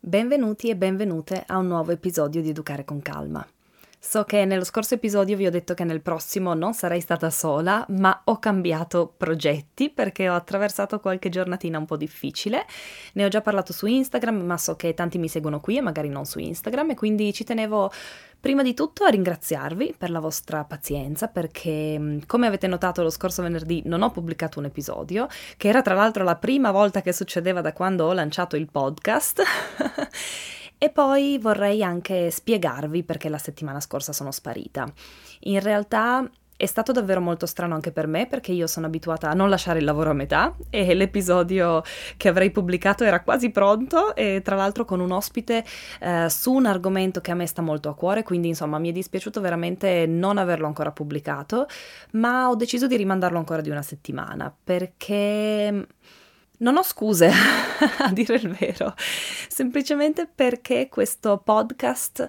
Benvenuti e benvenute a un nuovo episodio di Educare con Calma. So che nello scorso episodio vi ho detto che nel prossimo non sarei stata sola, ma ho cambiato progetti perché ho attraversato qualche giornatina un po' difficile. Ne ho già parlato su Instagram, ma so che tanti mi seguono qui e magari non su Instagram e quindi ci tenevo Prima di tutto a ringraziarvi per la vostra pazienza perché come avete notato lo scorso venerdì non ho pubblicato un episodio, che era tra l'altro la prima volta che succedeva da quando ho lanciato il podcast. E poi vorrei anche spiegarvi perché la settimana scorsa sono sparita. In realtà è stato davvero molto strano anche per me perché io sono abituata a non lasciare il lavoro a metà e l'episodio che avrei pubblicato era quasi pronto e tra l'altro con un ospite eh, su un argomento che a me sta molto a cuore, quindi insomma mi è dispiaciuto veramente non averlo ancora pubblicato, ma ho deciso di rimandarlo ancora di una settimana perché non ho scuse, a dire il vero, semplicemente perché questo podcast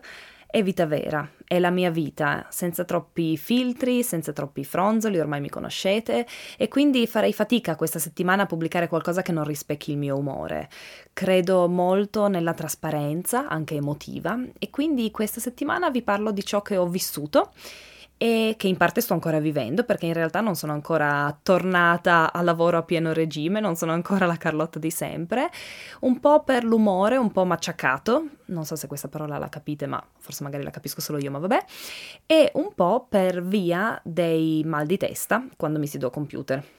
è vita vera, è la mia vita, senza troppi filtri, senza troppi fronzoli, ormai mi conoscete, e quindi farei fatica questa settimana a pubblicare qualcosa che non rispecchi il mio umore. Credo molto nella trasparenza, anche emotiva, e quindi questa settimana vi parlo di ciò che ho vissuto e che in parte sto ancora vivendo perché in realtà non sono ancora tornata al lavoro a pieno regime, non sono ancora la Carlotta di sempre, un po' per l'umore, un po' macciacato, non so se questa parola la capite ma forse magari la capisco solo io, ma vabbè, e un po' per via dei mal di testa quando mi siedo a computer.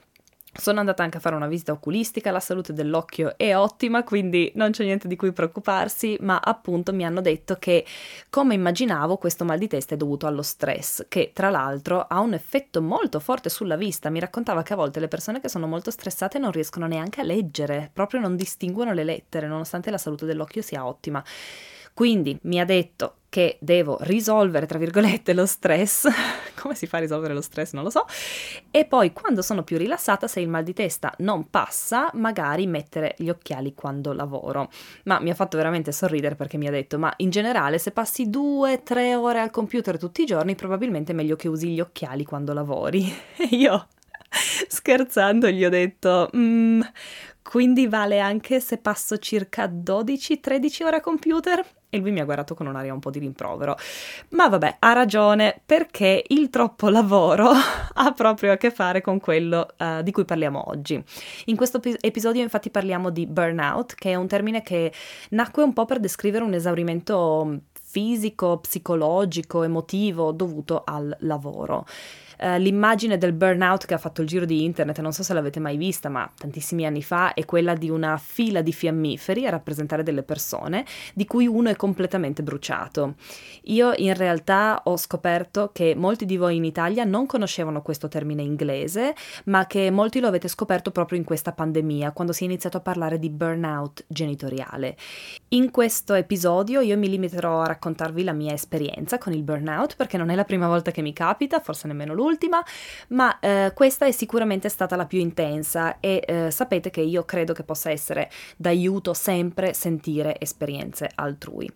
Sono andata anche a fare una visita oculistica, la salute dell'occhio è ottima, quindi non c'è niente di cui preoccuparsi, ma appunto mi hanno detto che, come immaginavo, questo mal di testa è dovuto allo stress, che tra l'altro ha un effetto molto forte sulla vista. Mi raccontava che a volte le persone che sono molto stressate non riescono neanche a leggere, proprio non distinguono le lettere, nonostante la salute dell'occhio sia ottima. Quindi mi ha detto che devo risolvere, tra virgolette, lo stress. Come si fa a risolvere lo stress? Non lo so. E poi quando sono più rilassata, se il mal di testa non passa, magari mettere gli occhiali quando lavoro. Ma mi ha fatto veramente sorridere perché mi ha detto, ma in generale se passi due, tre ore al computer tutti i giorni, probabilmente è meglio che usi gli occhiali quando lavori. E io, scherzando, gli ho detto, mm, quindi vale anche se passo circa 12-13 ore a computer? E lui mi ha guardato con un'aria un po' di rimprovero. Ma vabbè, ha ragione perché il troppo lavoro ha proprio a che fare con quello uh, di cui parliamo oggi. In questo episodio infatti parliamo di burnout, che è un termine che nacque un po' per descrivere un esaurimento fisico, psicologico, emotivo dovuto al lavoro. Uh, l'immagine del burnout che ha fatto il giro di internet, non so se l'avete mai vista, ma tantissimi anni fa, è quella di una fila di fiammiferi a rappresentare delle persone, di cui uno è completamente bruciato. Io in realtà ho scoperto che molti di voi in Italia non conoscevano questo termine inglese, ma che molti lo avete scoperto proprio in questa pandemia, quando si è iniziato a parlare di burnout genitoriale. In questo episodio io mi limiterò a raccontarvi la mia esperienza con il burnout, perché non è la prima volta che mi capita, forse nemmeno l'ultima, ma eh, questa è sicuramente stata la più intensa e eh, sapete che io credo che possa essere d'aiuto sempre sentire esperienze altrui.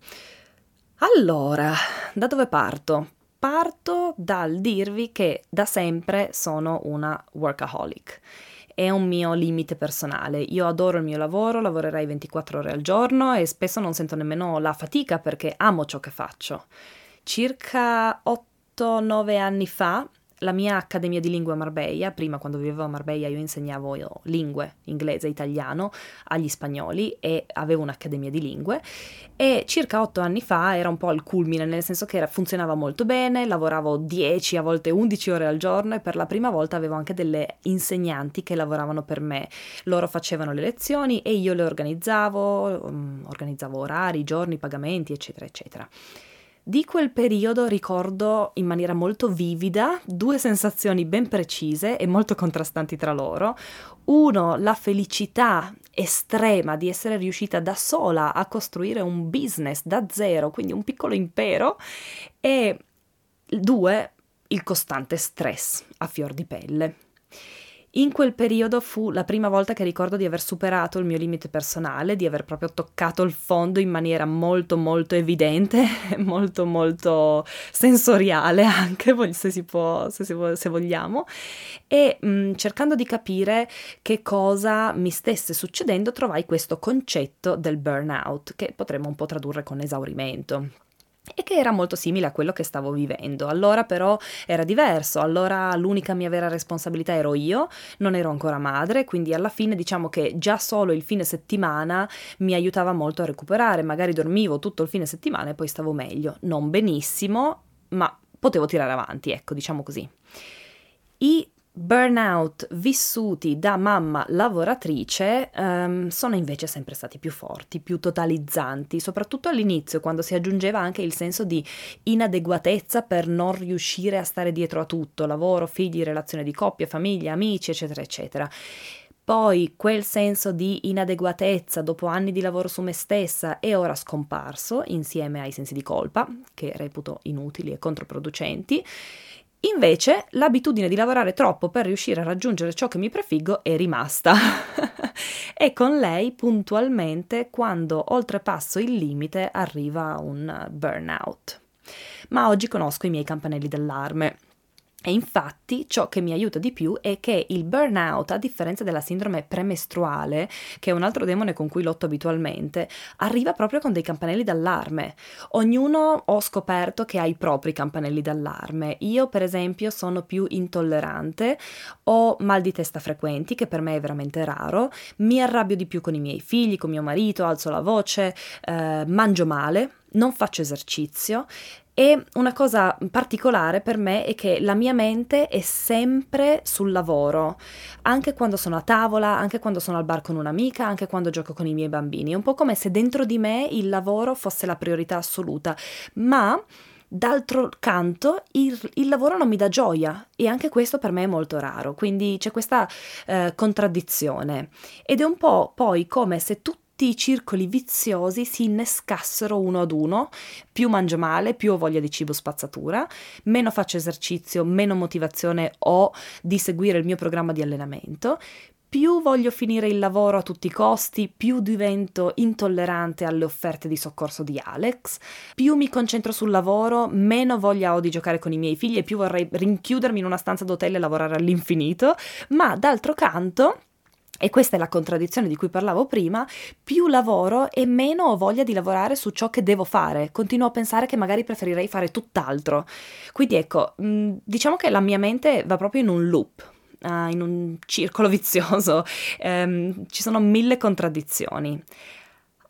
Allora, da dove parto? Parto dal dirvi che da sempre sono una workaholic è un mio limite personale. Io adoro il mio lavoro, lavorerei 24 ore al giorno e spesso non sento nemmeno la fatica perché amo ciò che faccio. Circa 8-9 anni fa la mia accademia di lingue a Marbella, prima quando vivevo a Marbella io insegnavo io lingue, inglese, italiano agli spagnoli e avevo un'accademia di lingue e circa otto anni fa era un po' al culmine, nel senso che era, funzionava molto bene, lavoravo 10 a volte 11 ore al giorno e per la prima volta avevo anche delle insegnanti che lavoravano per me. Loro facevano le lezioni e io le organizzavo, um, organizzavo orari, giorni, pagamenti, eccetera, eccetera. Di quel periodo ricordo in maniera molto vivida due sensazioni ben precise e molto contrastanti tra loro. Uno, la felicità estrema di essere riuscita da sola a costruire un business da zero, quindi un piccolo impero, e due, il costante stress a fior di pelle. In quel periodo fu la prima volta che ricordo di aver superato il mio limite personale, di aver proprio toccato il fondo in maniera molto molto evidente, molto molto sensoriale anche, se si può, se, si può, se vogliamo, e mh, mm, cercando di capire che cosa mi stesse succedendo trovai questo concetto del burnout, che potremmo un po' tradurre con esaurimento e che era molto simile a quello che stavo vivendo. Allora però era diverso, allora l'unica mia vera responsabilità ero io, non ero ancora madre, quindi alla fine diciamo che già solo il fine settimana mi aiutava molto a recuperare, magari dormivo tutto il fine settimana e poi stavo meglio, non benissimo, ma potevo tirare avanti, ecco, diciamo così. I burnout vissuti da mamma lavoratrice um, sono invece sempre stati più forti, più totalizzanti, soprattutto all'inizio quando si aggiungeva anche il senso di inadeguatezza per non riuscire a stare dietro a tutto, lavoro, figli, relazione di coppia, famiglia, amici, eccetera, eccetera. Poi quel senso di inadeguatezza dopo anni di lavoro su me stessa è ora scomparso insieme ai sensi di colpa, che reputo inutili e controproducenti, Invece l'abitudine di lavorare troppo per riuscire a raggiungere ciò che mi prefiggo è rimasta. e con lei puntualmente quando oltrepasso il limite arriva un burnout. Ma oggi conosco i miei campanelli d'allarme. E infatti ciò che mi aiuta di più è che il burnout, a differenza della sindrome premestruale, che è un altro demone con cui lotto abitualmente, arriva proprio con dei campanelli d'allarme. Ognuno ho scoperto che ha i propri campanelli d'allarme. Io, per esempio, sono più intollerante, ho mal di testa frequenti, che per me è veramente raro, mi arrabbio di più con i miei figli, con mio marito, alzo la voce, eh, mangio male, non faccio esercizio e una cosa particolare per me è che la mia mente è sempre sul lavoro, anche quando sono a tavola, anche quando sono al bar con un'amica, anche quando gioco con i miei bambini. È un po' come se dentro di me il lavoro fosse la priorità assoluta, ma D'altro canto, il, il, lavoro non mi dà gioia e anche questo per me è molto raro, quindi c'è questa eh, contraddizione. Ed è un po' poi come se tutti tutti i circoli viziosi si innescassero uno ad uno, più mangio male, più ho voglia di cibo spazzatura, meno faccio esercizio, meno motivazione ho di seguire il mio programma di allenamento, più voglio finire il lavoro a tutti i costi, più divento intollerante alle offerte di soccorso di Alex, più mi concentro sul lavoro, meno voglia ho di giocare con i miei figli e più vorrei rinchiudermi in una stanza d'hotel e lavorare all'infinito, ma d'altro canto e questa è la contraddizione di cui parlavo prima, più lavoro e meno ho voglia di lavorare su ciò che devo fare. Continuo a pensare che magari preferirei fare tutt'altro. Quindi ecco, mm, diciamo che la mia mente va proprio in un loop, uh, in un circolo vizioso. Um, ci sono mille contraddizioni.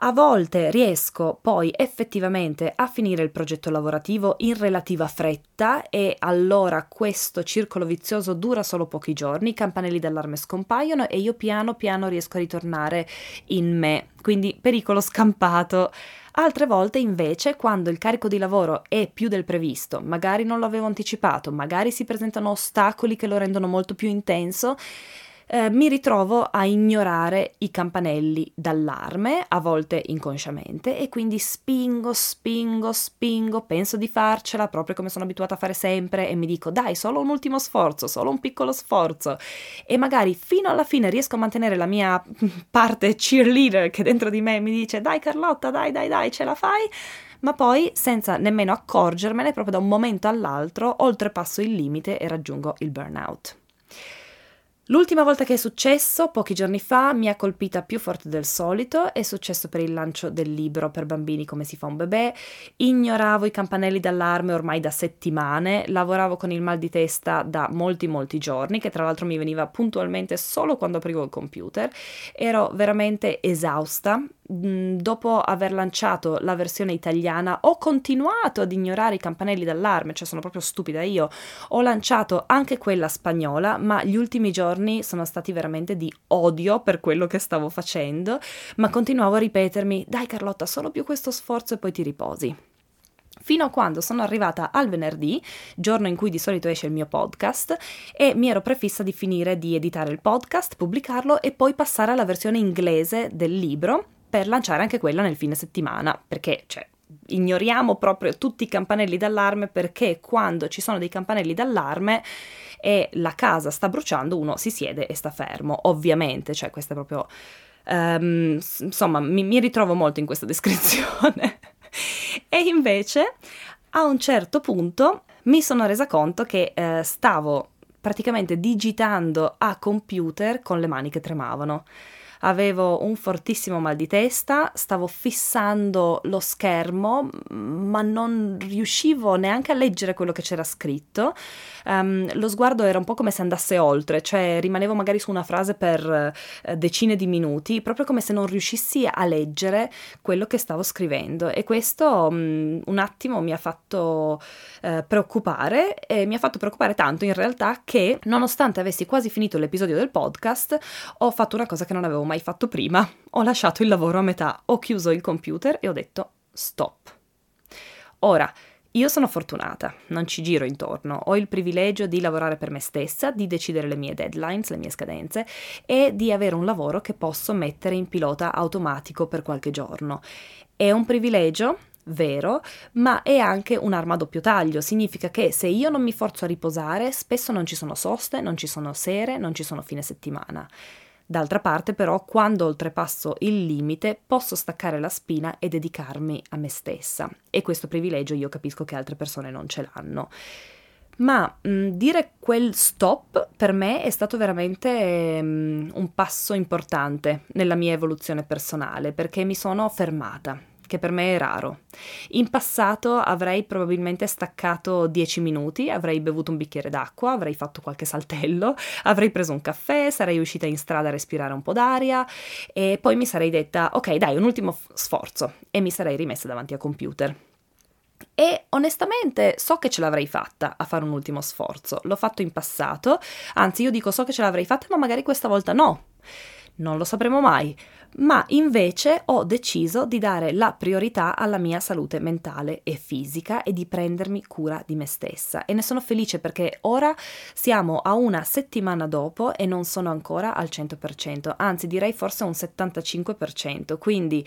A volte riesco poi effettivamente a finire il progetto lavorativo in relativa fretta e allora questo circolo vizioso dura solo pochi giorni, i campanelli d'allarme scompaiono e io piano piano riesco a ritornare in me, quindi pericolo scampato. Altre volte invece, quando il carico di lavoro è più del previsto, magari non lo avevo anticipato, magari si presentano ostacoli che lo rendono molto più intenso, eh, mi ritrovo a ignorare i campanelli d'allarme, a volte inconsciamente, e quindi spingo, spingo, spingo, penso di farcela proprio come sono abituata a fare sempre e mi dico dai, solo un ultimo sforzo, solo un piccolo sforzo e magari fino alla fine riesco a mantenere la mia parte cheerleader che dentro di me mi dice dai Carlotta, dai, dai, dai, ce la fai ma poi, senza nemmeno accorgermene, proprio da un momento all'altro, oltrepasso il limite e raggiungo il burnout. L'ultima volta che è successo, pochi giorni fa, mi ha colpita più forte del solito, è successo per il lancio del libro per bambini come si fa un bebè, ignoravo i campanelli d'allarme ormai da settimane, lavoravo con il mal di testa da molti molti giorni, che tra l'altro mi veniva puntualmente solo quando aprivo il computer, ero veramente esausta, dopo aver lanciato la versione italiana ho continuato ad ignorare i campanelli d'allarme, cioè sono proprio stupida io. Ho lanciato anche quella spagnola, ma gli ultimi giorni sono stati veramente di odio per quello che stavo facendo, ma continuavo a ripetermi: "Dai Carlotta, solo più questo sforzo e poi ti riposi" fino a quando sono arrivata al venerdì, giorno in cui di solito esce il mio podcast, e mi ero prefissa di finire di editare il podcast, pubblicarlo e poi passare alla versione inglese del libro per lanciare anche quella nel fine settimana, perché, cioè, ignoriamo proprio tutti i campanelli d'allarme perché quando ci sono dei campanelli d'allarme e la casa sta bruciando, uno si siede e sta fermo, ovviamente, cioè questa è proprio... Um, insomma, mi, mi ritrovo molto in questa descrizione. e invece, a un certo punto, mi sono resa conto che eh, stavo praticamente digitando a computer con le mani che tremavano avevo un fortissimo mal di testa, stavo fissando lo schermo, ma non riuscivo neanche a leggere quello che c'era scritto. Um, lo sguardo era un po' come se andasse oltre, cioè rimanevo magari su una frase per uh, decine di minuti, proprio come se non riuscissi a leggere quello che stavo scrivendo. E questo um, un attimo mi ha fatto uh, preoccupare e mi ha fatto preoccupare tanto in realtà che nonostante avessi quasi finito l'episodio del podcast, ho fatto una cosa che non avevo mai fatto prima. Ho lasciato il lavoro a metà, ho chiuso il computer e ho detto stop. Ora, io sono fortunata, non ci giro intorno, ho il privilegio di lavorare per me stessa, di decidere le mie deadlines, le mie scadenze e di avere un lavoro che posso mettere in pilota automatico per qualche giorno. È un privilegio, vero, ma è anche un'arma a doppio taglio. Significa che se io non mi forzo a riposare, spesso non ci sono soste, non ci sono sere, non ci sono fine settimana. D'altra parte però quando oltrepasso il limite posso staccare la spina e dedicarmi a me stessa e questo privilegio io capisco che altre persone non ce l'hanno. Ma mh, dire quel stop per me è stato veramente mh, un passo importante nella mia evoluzione personale perché mi sono fermata, che per me è raro. In passato avrei probabilmente staccato 10 minuti, avrei bevuto un bicchiere d'acqua, avrei fatto qualche saltello, avrei preso un caffè, sarei uscita in strada a respirare un po' d'aria e poi mi sarei detta ok dai un ultimo sforzo e mi sarei rimessa davanti al computer. E onestamente so che ce l'avrei fatta a fare un ultimo sforzo, l'ho fatto in passato, anzi io dico so che ce l'avrei fatta ma magari questa volta no non lo sapremo mai, ma invece ho deciso di dare la priorità alla mia salute mentale e fisica e di prendermi cura di me stessa. E ne sono felice perché ora siamo a una settimana dopo e non sono ancora al 100%, anzi direi forse un 75%, quindi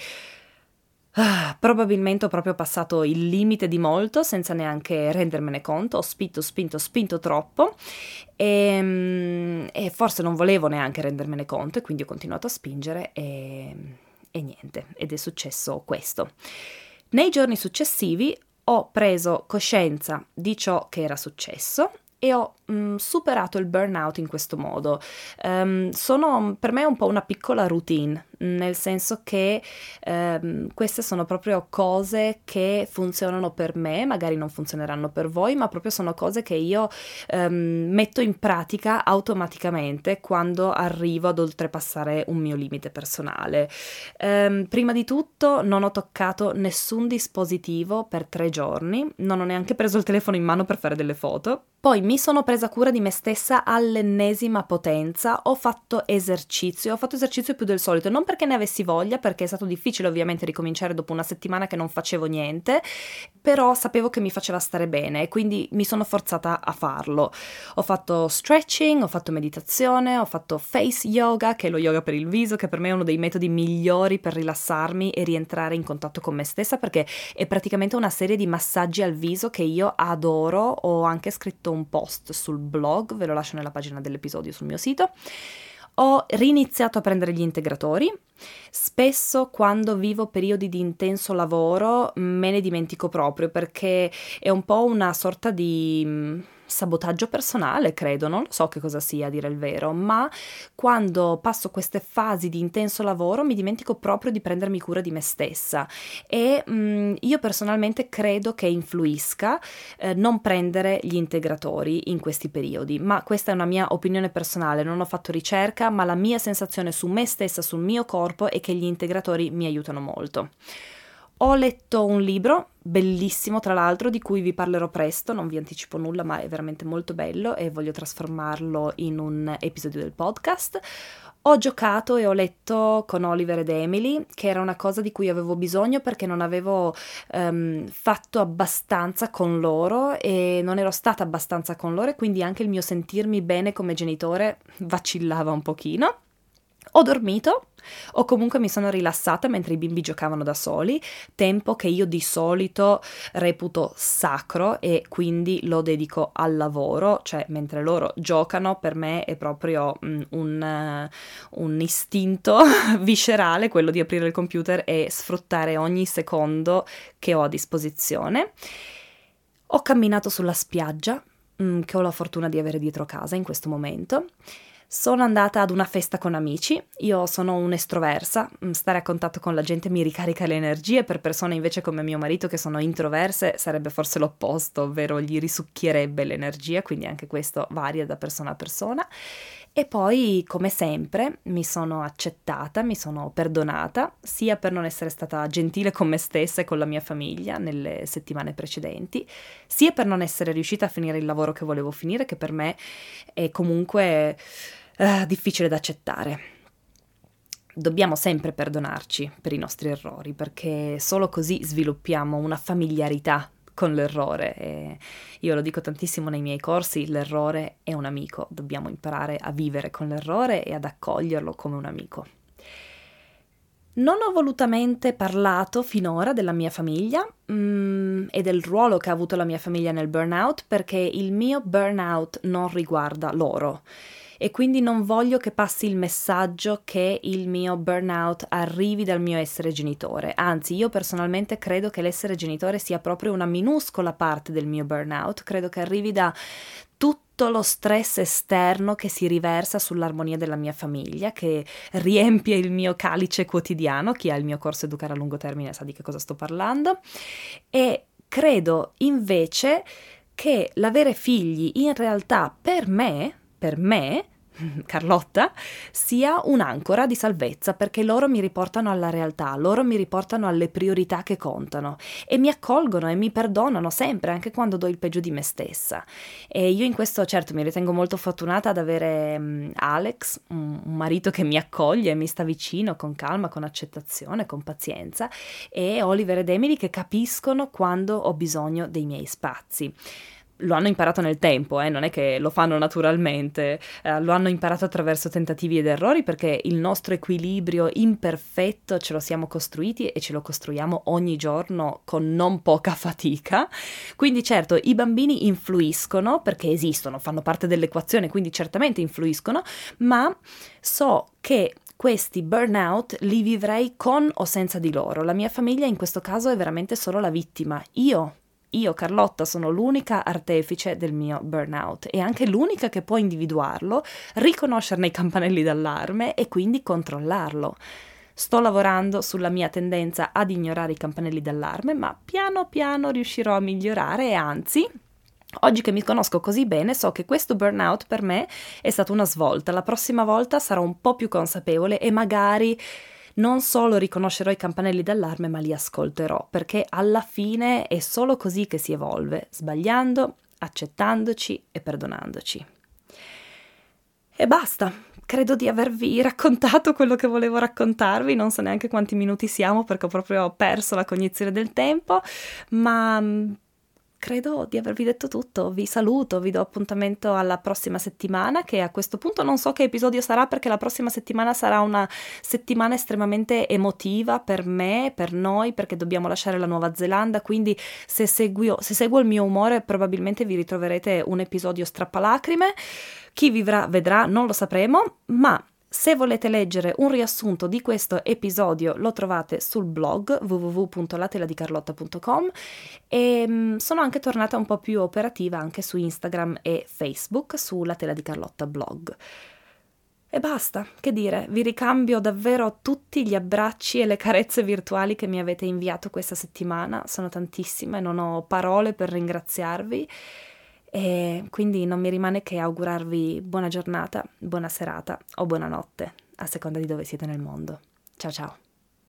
Ah, probabilmente ho proprio passato il limite di molto senza neanche rendermene conto, ho spinto, spinto, spinto troppo. E, ehm, e forse non volevo neanche rendermene conto e quindi ho continuato a spingere e, e niente, ed è successo questo. Nei giorni successivi ho preso coscienza di ciò che era successo e ho mh, mm, superato il burnout in questo modo. Um, sono per me un po' una piccola routine nel senso che ehm, queste sono proprio cose che funzionano per me, magari non funzioneranno per voi, ma proprio sono cose che io ehm, metto in pratica automaticamente quando arrivo ad oltrepassare un mio limite personale. Prima di tutto non ho toccato nessun dispositivo per tre giorni, non ho neanche preso il telefono in mano per fare delle foto. Poi mi sono presa cura di me stessa all'ennesima potenza, ho fatto esercizio, ho fatto esercizio più del solito, non perché ne avessi voglia, perché è stato difficile ovviamente ricominciare dopo una settimana che non facevo niente, però sapevo che mi faceva stare bene e quindi mi sono forzata a farlo. Ho fatto stretching, ho fatto meditazione, ho fatto face yoga, che è lo yoga per il viso, che per me è uno dei metodi migliori per rilassarmi e rientrare in contatto con me stessa perché è praticamente una serie di massaggi al viso che io adoro. Ho anche scritto un post sul blog, ve lo lascio nella pagina dell'episodio sul mio sito ho riniziato a prendere gli integratori. Spesso quando vivo periodi di intenso lavoro me ne dimentico proprio perché è un po' una sorta di sabotaggio personale, credo, non lo so che cosa sia a dire il vero, ma quando passo queste fasi di intenso lavoro mi dimentico proprio di prendermi cura di me stessa e mh, mm, io personalmente credo che influisca eh, non prendere gli integratori in questi periodi, ma questa è una mia opinione personale, non ho fatto ricerca, ma la mia sensazione su me stessa, sul mio corpo è che gli integratori mi aiutano molto. Ho letto un libro bellissimo, tra l'altro, di cui vi parlerò presto, non vi anticipo nulla, ma è veramente molto bello e voglio trasformarlo in un episodio del podcast. Ho giocato e ho letto con Oliver ed Emily, che era una cosa di cui avevo bisogno perché non avevo um, fatto abbastanza con loro e non ero stata abbastanza con loro e quindi anche il mio sentirmi bene come genitore vacillava un pochino. Ho dormito o comunque mi sono rilassata mentre i bimbi giocavano da soli, tempo che io di solito reputo sacro e quindi lo dedico al lavoro, cioè mentre loro giocano per me è proprio mm, un, un istinto viscerale quello di aprire il computer e sfruttare ogni secondo che ho a disposizione. Ho camminato sulla spiaggia, mm, che ho la fortuna di avere dietro casa in questo momento sono andata ad una festa con amici, io sono un'estroversa, mm, stare a contatto con la gente mi ricarica le energie, per persone invece come mio marito che sono introverse sarebbe forse l'opposto, ovvero gli risucchierebbe l'energia, quindi anche questo varia da persona a persona. E poi, come sempre, mi sono accettata, mi sono perdonata, sia per non essere stata gentile con me stessa e con la mia famiglia nelle settimane precedenti, sia per non essere riuscita a finire il lavoro che volevo finire, che per me è comunque uh, difficile da accettare. Dobbiamo sempre perdonarci per i nostri errori, perché solo così sviluppiamo una familiarità con l'errore. E io lo dico tantissimo nei miei corsi, l'errore è un amico, dobbiamo imparare a vivere con l'errore e ad accoglierlo come un amico. Non ho volutamente parlato finora della mia famiglia mm, e del ruolo che ha avuto la mia famiglia nel burnout perché il mio burnout non riguarda loro e quindi non voglio che passi il messaggio che il mio burnout arrivi dal mio essere genitore. Anzi, io personalmente credo che l'essere genitore sia proprio una minuscola parte del mio burnout, credo che arrivi da tutto lo stress esterno che si riversa sull'armonia della mia famiglia, che riempie il mio calice quotidiano, chi ha il mio corso Educare a lungo termine sa di che cosa sto parlando, e credo invece che l'avere figli in realtà per me per me, Carlotta, sia un'ancora di salvezza perché loro mi riportano alla realtà, loro mi riportano alle priorità che contano e mi accolgono e mi perdonano sempre, anche quando do il peggio di me stessa. E io in questo certo mi ritengo molto fortunata ad avere um, Alex, un, marito che mi accoglie, mi sta vicino con calma, con accettazione, con pazienza e Oliver ed Emily che capiscono quando ho bisogno dei miei spazi lo hanno imparato nel tempo, eh? non è che lo fanno naturalmente, eh, lo hanno imparato attraverso tentativi ed errori perché il nostro equilibrio imperfetto ce lo siamo costruiti e ce lo costruiamo ogni giorno con non poca fatica. Quindi certo, i bambini influiscono perché esistono, fanno parte dell'equazione, quindi certamente influiscono, ma so che questi burnout li vivrei con o senza di loro. La mia famiglia in questo caso è veramente solo la vittima. Io io, Carlotta, sono l'unica artefice del mio burnout e anche l'unica che può individuarlo, riconoscerne i campanelli d'allarme e quindi controllarlo. Sto lavorando sulla mia tendenza ad ignorare i campanelli d'allarme, ma piano piano riuscirò a migliorare e anzi, Oggi che mi conosco così bene so che questo burnout per me è stata una svolta, la prossima volta sarò un po' più consapevole e magari non solo riconoscerò i campanelli d'allarme, ma li ascolterò, perché alla fine è solo così che si evolve, sbagliando, accettandoci e perdonandoci. E basta, credo di avervi raccontato quello che volevo raccontarvi, non so neanche quanti minuti siamo perché ho proprio perso la cognizione del tempo, ma credo di avervi detto tutto. Vi saluto, vi do appuntamento alla prossima settimana, che a questo punto non so che episodio sarà perché la prossima settimana sarà una settimana estremamente emotiva per me, per noi, perché dobbiamo lasciare la Nuova Zelanda, quindi se, seguio, se seguo il mio umore probabilmente vi ritroverete un episodio strappalacrime. Chi vivrà vedrà, non lo sapremo, ma se volete leggere un riassunto di questo episodio lo trovate sul blog www.lateladicarlotta.com e mm, sono anche tornata un po' più operativa anche su Instagram e Facebook su La Tela di Carlotta blog. E basta, che dire, vi ricambio davvero tutti gli abbracci e le carezze virtuali che mi avete inviato questa settimana, sono tantissime, non ho parole per ringraziarvi e quindi non mi rimane che augurarvi buona giornata, buona serata o buonanotte, a seconda di dove siete nel mondo. Ciao ciao!